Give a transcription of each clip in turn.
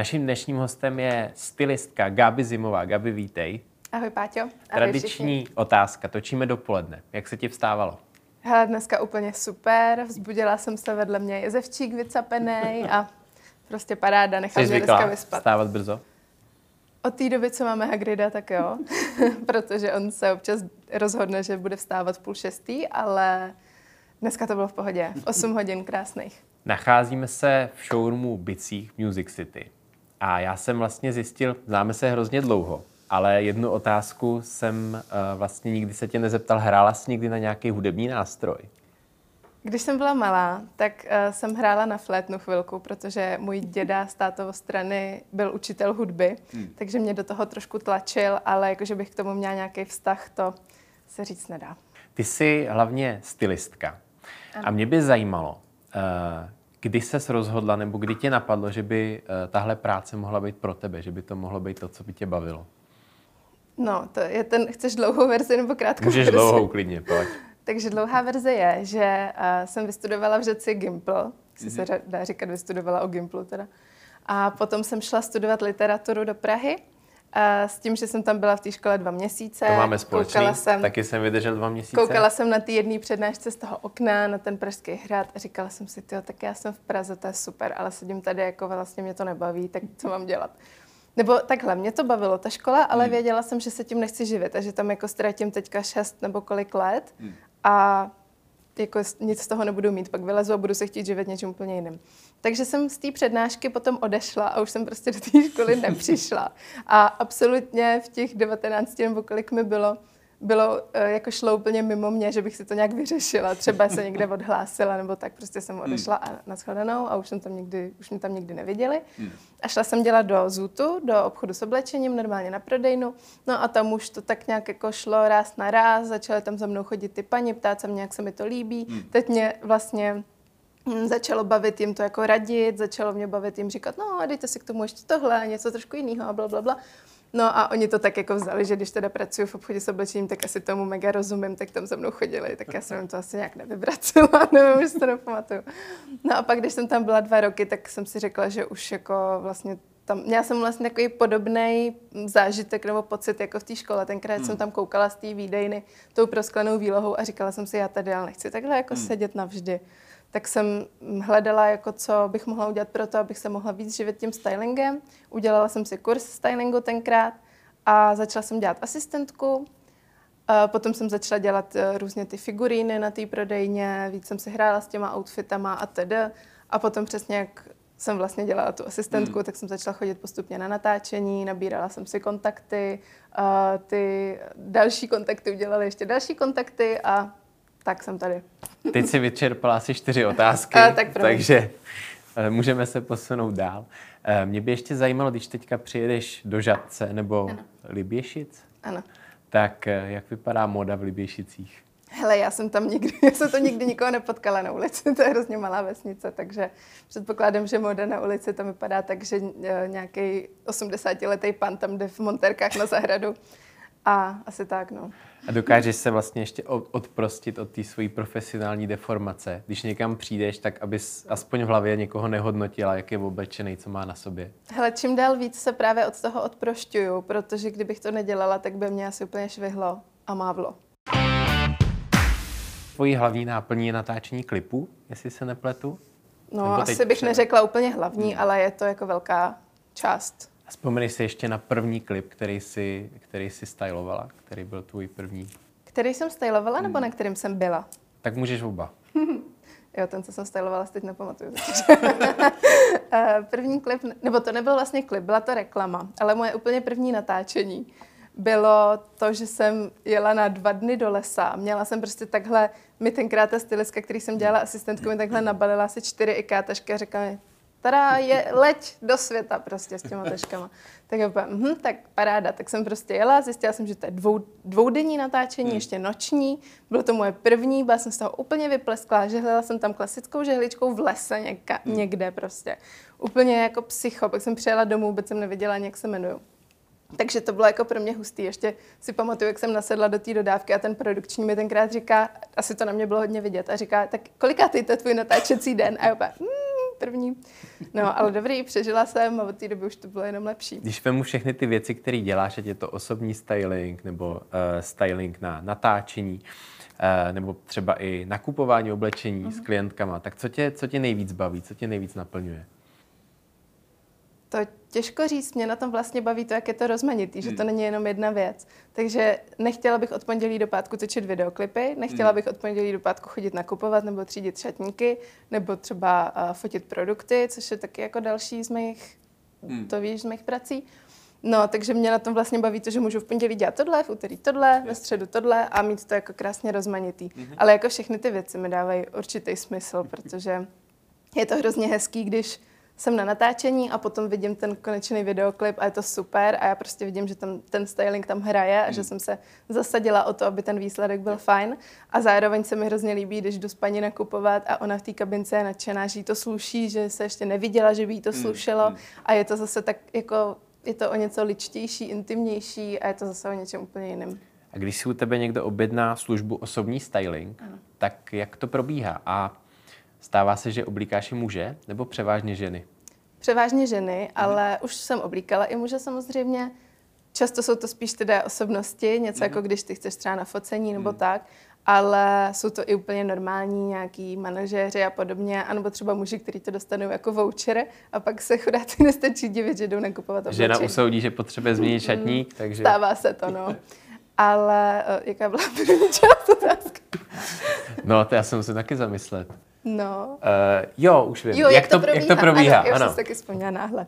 Naším dnešním hostem je stylistka Gabi Zimová. Gabi, vítej. Ahoj Páťo. Ahoj Tradiční všichni. otázka. Točíme dopoledne. Jak se ti vstávalo? Hele, dneska úplně super. Vzbudila jsem se vedle mě jezevčík vycapený a prostě paráda. Nechám mě dneska vyspat. vstávat brzo? Od té doby, co máme Hagrida, tak jo. Protože on se občas rozhodne, že bude vstávat v půl šestý, ale dneska to bylo v pohodě. V 8 hodin krásných. Nacházíme se v showroomu Bicích Music City. A já jsem vlastně zjistil, známe se hrozně dlouho, ale jednu otázku jsem uh, vlastně nikdy se tě nezeptal, hrála jsi někdy na nějaký hudební nástroj? Když jsem byla malá, tak uh, jsem hrála na flétnu chvilku, protože můj děda z tátovo strany byl učitel hudby, hmm. takže mě do toho trošku tlačil, ale jakože bych k tomu měla nějaký vztah, to se říct nedá. Ty jsi hlavně stylistka. Ano. A mě by zajímalo, uh, kdy ses rozhodla, nebo kdy tě napadlo, že by uh, tahle práce mohla být pro tebe, že by to mohlo být to, co by tě bavilo? No, to je ten, chceš dlouhou verzi nebo krátkou Můžeš verzi? dlouhou klidně, pojď. Takže dlouhá verze je, že uh, jsem vystudovala v řeci Gimpl, si se řa- dá říkat vystudovala o Gimplu teda. A potom jsem šla studovat literaturu do Prahy, s tím, že jsem tam byla v té škole dva měsíce. To máme společný, Koukala jsem, taky jsem vydržel dva měsíce. koukala jsem na ty jedné přednášce z toho okna, na ten pražský hrad a říkala jsem si, tyjo, tak já jsem v Praze, to je super, ale sedím tady, jako vlastně mě to nebaví, tak co mám dělat? Nebo takhle, mě to bavilo, ta škola, ale hmm. věděla jsem, že se tím nechci živit a že tam jako ztratím teďka šest nebo kolik let hmm. a jako nic z toho nebudu mít, pak vylezu a budu se chtít živit něčím úplně jiným. Takže jsem z té přednášky potom odešla a už jsem prostě do té školy nepřišla. A absolutně v těch 19 nebo kolik mi bylo, bylo eh, jako šlo úplně mimo mě, že bych si to nějak vyřešila. Třeba se někde odhlásila, nebo tak prostě jsem odešla a na shledanou a už jsem tam nikdy, už mě tam nikdy neviděli. A šla jsem dělat do Zutu, do obchodu s oblečením, normálně na prodejnu. No a tam už to tak nějak jako šlo ráz na ráz, začaly tam za mnou chodit ty paní, ptát se mě, jak se mi to líbí. Teď mě vlastně hm, začalo bavit jim to jako radit, začalo mě bavit jim říkat, no a dejte si k tomu ještě tohle něco trošku jiného a bla, bla, bla. No a oni to tak jako vzali, že když teda pracuji v obchodě s oblečením, tak asi tomu mega rozumím, tak tam za mnou chodili, tak já jsem jim to asi nějak nevyvracela, nevím, už to nepamatuju. No a pak, když jsem tam byla dva roky, tak jsem si řekla, že už jako vlastně tam, měla jsem vlastně takový podobný zážitek nebo pocit jako v té škole. Tenkrát hmm. jsem tam koukala z té výdejny tou prosklenou výlohou a říkala jsem si, já tady ale nechci takhle jako hmm. sedět navždy. Tak jsem hledala, jako co bych mohla udělat pro to, abych se mohla víc živit tím stylingem. Udělala jsem si kurz stylingu tenkrát a začala jsem dělat asistentku. A potom jsem začala dělat eh, různě ty figuríny na té prodejně, víc jsem si hrála s těma outfitama a tedy. A potom přesně jak jsem vlastně dělala tu asistentku, hmm. tak jsem začala chodit postupně na natáčení, nabírala jsem si kontakty, a ty další kontakty udělaly ještě další kontakty a tak jsem tady. Teď si vyčerpala asi čtyři otázky, A, tak takže eh, můžeme se posunout dál. Eh, Mě by ještě zajímalo, když teďka přijedeš do Žadce nebo Ano. Liběšic, Ano. tak eh, jak vypadá moda v Liběšicích? Hele, já jsem tam nikdy, já jsem to nikdy nikoho nepotkala na ulici, to je hrozně malá vesnice, takže předpokládám, že moda na ulici tam vypadá tak, že nějaký 80-letý pan tam jde v monterkách na zahradu a asi tak, no. A dokážeš se vlastně ještě od- odprostit od té svojí profesionální deformace. Když někam přijdeš, tak abys aspoň v hlavě někoho nehodnotila, jak je oblečený, co má na sobě. Hele, čím dál víc se právě od toho odprošťuju, protože kdybych to nedělala, tak by mě asi úplně švihlo a mávlo. Tvojí hlavní náplní je natáčení klipů, jestli se nepletu. No, Nebo asi bych pře- neřekla úplně hlavní, ale je to jako velká část. A vzpomeneš si ještě na první klip, který si, který si stylovala, který byl tvůj první. Který jsem stylovala, nebo na kterým jsem byla? Tak můžeš oba. Jo, ten, co jsem stylovala, si teď nepamatuju. Eh, první klip, nebo to nebyl vlastně klip, byla to reklama, ale moje úplně první natáčení bylo to, že jsem jela na dva dny do lesa. Měla jsem prostě takhle, mi tenkrát ta stylistka, který jsem dělala asistentku, mi takhle nabalila asi čtyři IKEA tašky a řekla mi, Tada je leď do světa prostě s těma taškama. Tak já úplně, mhm, tak paráda. Tak jsem prostě jela, zjistila jsem, že to je dvou, dvoudenní natáčení, ještě noční. Bylo to moje první, byla jsem z toho úplně vyplesklá. Žehlila jsem tam klasickou žehličkou v lese něka, někde prostě. Úplně jako psycho. Pak jsem přijela domů, vůbec jsem nevěděla, jak se jmenuju. Takže to bylo jako pro mě hustý. Ještě si pamatuju, jak jsem nasedla do té dodávky a ten produkční mi tenkrát říká, asi to na mě bylo hodně vidět, a říká, tak kolikátý to je tvůj natáčecí den? A já mm, první. No, ale dobrý, přežila jsem a od té doby už to bylo jenom lepší. Když vemu všechny ty věci, které děláš, ať je to osobní styling nebo uh, styling na natáčení, uh, nebo třeba i nakupování oblečení mm-hmm. s klientkama, tak co tě, co tě nejvíc baví, co tě nejvíc naplňuje? To těžko říct, mě na tom vlastně baví to, jak je to rozmanitý, mm. že to hmm. není jenom jedna věc. Takže nechtěla bych od pondělí do pátku točit videoklipy, nechtěla mm. bych od pondělí do pátku chodit nakupovat nebo třídit šatníky, nebo třeba uh, fotit produkty, což je taky jako další z mých, mm. to víš, z mých prací. No, takže mě na tom vlastně baví to, že můžu v pondělí dělat tohle, v úterý tohle, ve středu tohle a mít to jako krásně rozmanitý. Mm-hmm. Ale jako všechny ty věci mi dávají určitý smysl, protože je to hrozně hezký, když jsem na natáčení a potom vidím ten konečný videoklip a je to super a já prostě vidím, že tam ten styling tam hraje a mm. že jsem se zasadila o to, aby ten výsledek byl fajn a zároveň se mi hrozně líbí, když jdu s paní nakupovat a ona v té kabince je nadšená, že jí to sluší, že se ještě neviděla, že by jí to mm, slušelo mm. a je to zase tak jako, je to o něco ličtější, intimnější a je to zase o něčem úplně jiném. A když si u tebe někdo objedná službu osobní styling, ano. tak jak to probíhá? A Stává se, že oblíkáš i muže nebo převážně ženy? Převážně ženy, mhm. ale už jsem oblíkala i muže samozřejmě. Často jsou to spíš teda osobnosti, něco mm. jako když ty chceš třeba na focení nebo mm. tak, ale jsou to i úplně normální nějaký manažéři a podobně, anebo třeba muži, kteří to dostanou jako voucher a pak se chudáci nestačí divit, že jdou nakupovat oblečení. Žena usoudí, že potřebuje změnit šatník, takže... Stává se to, no. Ale eh, jaká byla první část otázky? No, to já jsem se taky zamyslet. No. Uh, jo, už vím. Jo, jak, jak, to, probíhá. jak to probíhá? Ano, já ano. jsem taky vzpomněla náhle.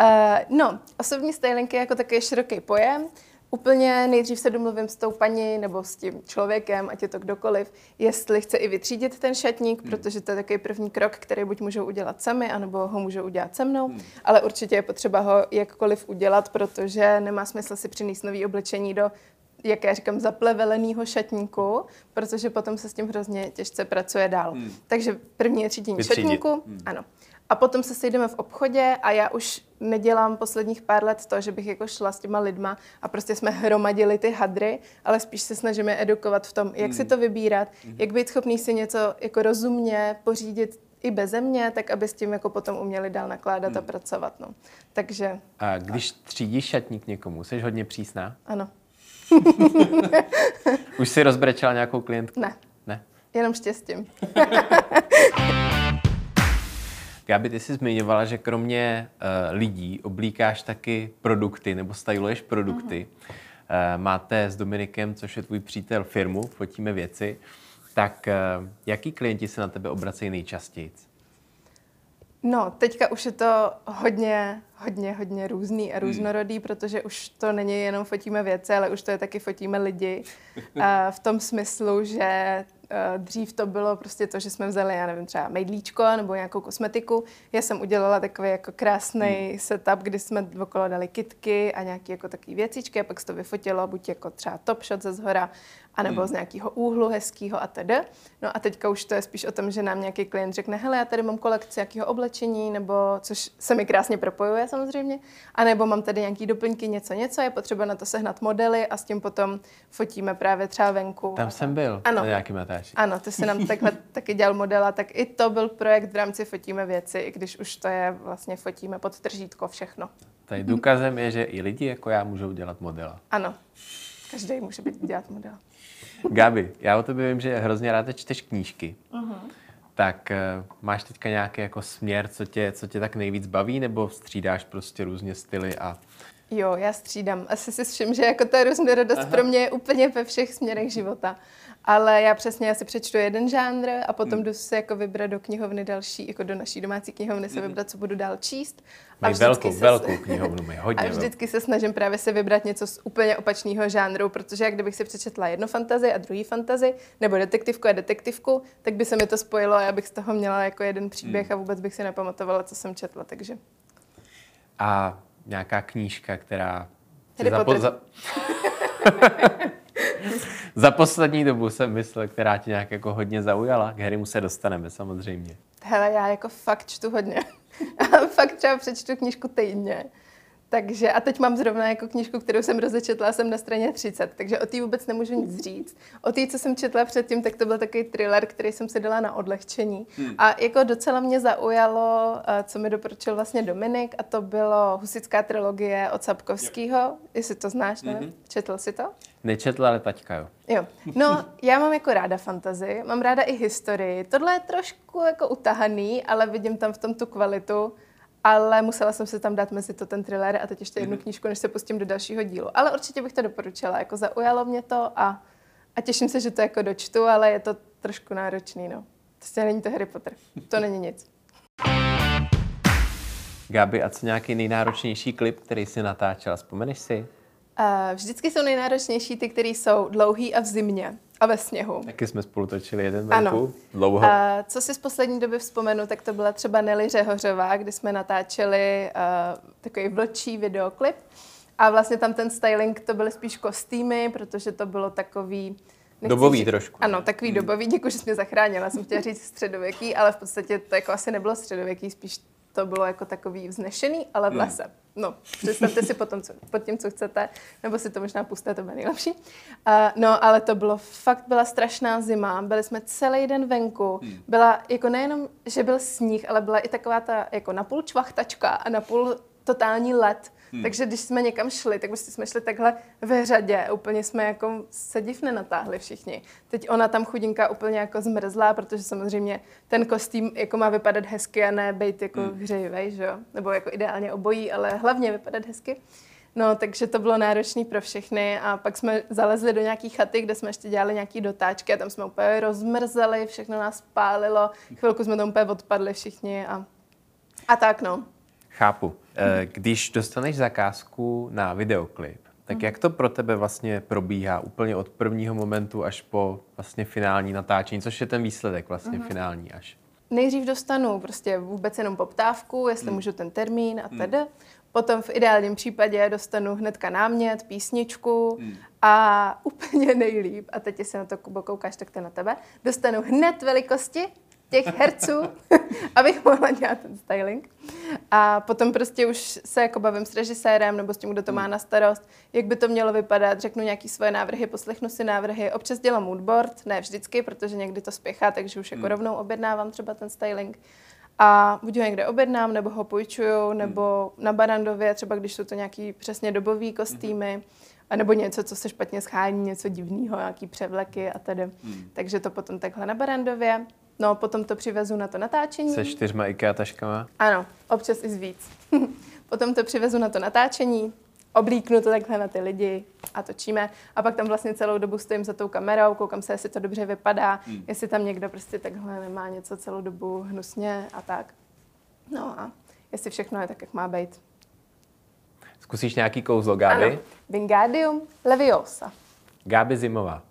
Uh, no, osobní styling je jako takový široký pojem. Úplně nejdřív se domluvím s tou paní nebo s tím člověkem, ať je to kdokoliv, jestli chce i vytřídit ten šatník, hmm. protože to je takový první krok, který buď můžou udělat sami, anebo ho můžou udělat se mnou, hmm. ale určitě je potřeba ho jakkoliv udělat, protože nemá smysl si přinést nový oblečení do jak já říkám, zapleveleného šatníku, protože potom se s tím hrozně těžce pracuje dál. Hmm. Takže první je třídění šatníku, hmm. ano. A potom se sejdeme v obchodě a já už nedělám posledních pár let to, že bych jako šla s těma lidma a prostě jsme hromadili ty hadry, ale spíš se snažíme edukovat v tom, jak hmm. si to vybírat, hmm. jak být schopný si něco jako rozumně pořídit i beze mě, tak aby s tím jako potom uměli dál nakládat hmm. a pracovat. No. Takže... A když třídíš šatník někomu, jsi hodně přísná? Ano. Už jsi rozbrečela nějakou klientku? Ne. Ne? Jenom štěstím. Gabi, ty jsi zmiňovala, že kromě uh, lidí oblíkáš taky produkty nebo styluješ produkty. Uh-huh. Uh, máte s Dominikem, což je tvůj přítel, firmu, fotíme věci. Tak uh, jaký klienti se na tebe obracejí nejčastěji? No, teďka už je to hodně, hodně, hodně různý a hmm. různorodý, hmm. protože už to není jenom fotíme věci, ale už to je taky fotíme lidi. v tom smyslu, že Eh, dřív to bylo prostě to, že jsme vzali, já nevím, třeba mejdlíčko nebo nějakou kosmetiku. Já jsem udělala takový jako krásný hmm. setup, kdy jsme okolo dali kitky a nějaké jako takové věcičky a pak se to vyfotilo buď jako třeba top shot ze zhora, anebo hmm. z nějakého úhlu hezkého a tedy. No a teďka už to je spíš o tom, že nám nějaký klient řekne, hele, já tady mám kolekci nějakého oblečení, nebo což se mi krásně propojuje samozřejmě, a nebo mám tady nějaký doplňky, něco, něco, je potřeba na to sehnat modely a s tím potom fotíme právě třeba venku. Tam jsem byl. Ano. Na nějaký natáčí. Ano, ty jsi nám takhle taky dělal modela, tak i to byl projekt v rámci Fotíme věci, i když už to je vlastně Fotíme pod tržítko všechno. Tady důkazem je, že i lidi jako já můžou dělat modela. Ano, každý může být dělat modela. Gabi, já o tobě vím, že hrozně ráda čteš knížky. Uh-huh. Tak uh, máš teďka nějaký jako směr, co tě, co tě tak nejvíc baví, nebo střídáš prostě různě styly a Jo, já střídám. Asi si všim, že jako ta různorodost Aha. pro mě je úplně ve všech směrech života. Ale já přesně, já si přečtu jeden žánr a potom hmm. jdu se jako vybrat do knihovny další, jako do naší domácí knihovny se hmm. vybrat, co budu dál číst. Mají velkou, se, velkou knihovnu, mají hodně A vždycky se snažím právě se vybrat něco z úplně opačného žánru, protože jak kdybych si přečetla jedno fantazy a druhý fantazy, nebo detektivku a detektivku, tak by se mi to spojilo a já bych z toho měla jako jeden příběh hmm. a vůbec bych si nepamatovala, co jsem četla, takže. A nějaká knížka, která... Harry za, po, za... za poslední dobu jsem myslel, která tě nějak jako hodně zaujala. K Harrymu se dostaneme samozřejmě. Hele, já jako fakt čtu hodně. fakt třeba přečtu knížku týdně. Takže a teď mám zrovna jako knížku, kterou jsem rozečetla, jsem na straně 30, takže o té vůbec nemůžu nic říct. O té, co jsem četla předtím, tak to byl takový thriller, který jsem si dala na odlehčení. Hmm. A jako docela mě zaujalo, eh, co mi doporučil vlastně Dominik, a to bylo Husická trilogie od Sapkovského, jestli to znáš, ne? Mm-hmm. Četl si to? Nečetl, ale taťka jo. Jo. No, já mám jako ráda fantazii, mám ráda i historii. Tohle je trošku jako utahaný, ale vidím tam v tom tu kvalitu ale musela jsem si tam dát mezi to ten thriller a teď ještě jednu mhm. knížku, než se pustím do dalšího dílu. Ale určitě bych to doporučila, jako zaujalo mě to a, a těším se, že to jako dočtu, ale je to trošku náročný, no. To není to Harry Potter, to není nic. Gabi, a co nějaký nejnáročnější klip, který jsi natáčela, vzpomeneš si? Uh, vždycky jsou nejnáročnější ty, které jsou dlouhý a v zimě a ve sněhu. Taky jsme spolu točili jeden venku, dlouho. Uh, co si z poslední doby vzpomenu, tak to byla třeba Nelly Řehořová, kdy jsme natáčeli uh, takový vlčí videoklip. A vlastně tam ten styling, to byly spíš kostýmy, protože to bylo takový... Dobový říct, trošku. Ano, takový hmm. dobový, děkuji, že jsi mě zachránila. Jsem chtěla říct středověký, ale v podstatě to jako asi nebylo středověký, spíš to bylo jako takový vznešený, ale v hmm. lese. No, představte si potom, co, pod tím, co chcete, nebo si to možná pustíte, to bude nejlepší. Uh, no, ale to bylo, fakt byla strašná zima, byli jsme celý den venku, hmm. byla jako nejenom, že byl sníh, ale byla i taková ta jako napůl čvachtačka a napůl totální led. Hmm. Takže když jsme někam šli, tak prostě jsme šli takhle ve řadě. Úplně jsme jako se div nenatáhli všichni. Teď ona tam chudinka úplně jako zmrzlá, protože samozřejmě ten kostým jako má vypadat hezky a ne být jako hmm. hřejivej, že jo? Nebo jako ideálně obojí, ale hlavně vypadat hezky. No, takže to bylo náročné pro všechny a pak jsme zalezli do nějaký chaty, kde jsme ještě dělali nějaký dotáčky a tam jsme úplně rozmrzeli, všechno nás pálilo, chvilku jsme tam úplně odpadli všichni a, a tak no. Chápu. Eh, když dostaneš zakázku na videoklip, tak jak to pro tebe vlastně probíhá úplně od prvního momentu až po vlastně finální natáčení, což je ten výsledek vlastně uh-huh. finální až? Nejdřív dostanu prostě vůbec jenom poptávku, jestli hmm. můžu ten termín a tedy. Hmm. Potom v ideálním případě dostanu hnedka námět, písničku hmm. a úplně nejlíp, a teď se na to Kubo koukáš, tak to na tebe, dostanu hned velikosti těch herců, abych mohla dělat ten styling. A potom prostě už se jako bavím s režisérem nebo s tím, kdo to má hmm. na starost, jak by to mělo vypadat, řeknu nějaký svoje návrhy, poslechnu si návrhy. Občas dělám moodboard, ne vždycky, protože někdy to spěchá, takže už jako hmm. rovnou objednávám třeba ten styling. A buď ho někde objednám, nebo ho půjčuju, hmm. nebo na Barandově, třeba když jsou to nějaký přesně dobový kostýmy, a nebo něco, co se špatně schání, něco divného, nějaký převleky a tedy. Hmm. Takže to potom takhle na Barandově. No, potom to přivezu na to natáčení. Se čtyřma IKEA taškama? Ano, občas i z víc. potom to přivezu na to natáčení, oblíknu to takhle na ty lidi a točíme. A pak tam vlastně celou dobu stojím za tou kamerou, koukám se, jestli to dobře vypadá, hmm. jestli tam někdo prostě takhle nemá něco celou dobu hnusně a tak. No a jestli všechno je tak, jak má být. Zkusíš nějaký kouzlo, Gáby? Ano. Wingardium Leviosa. Gáby Zimová.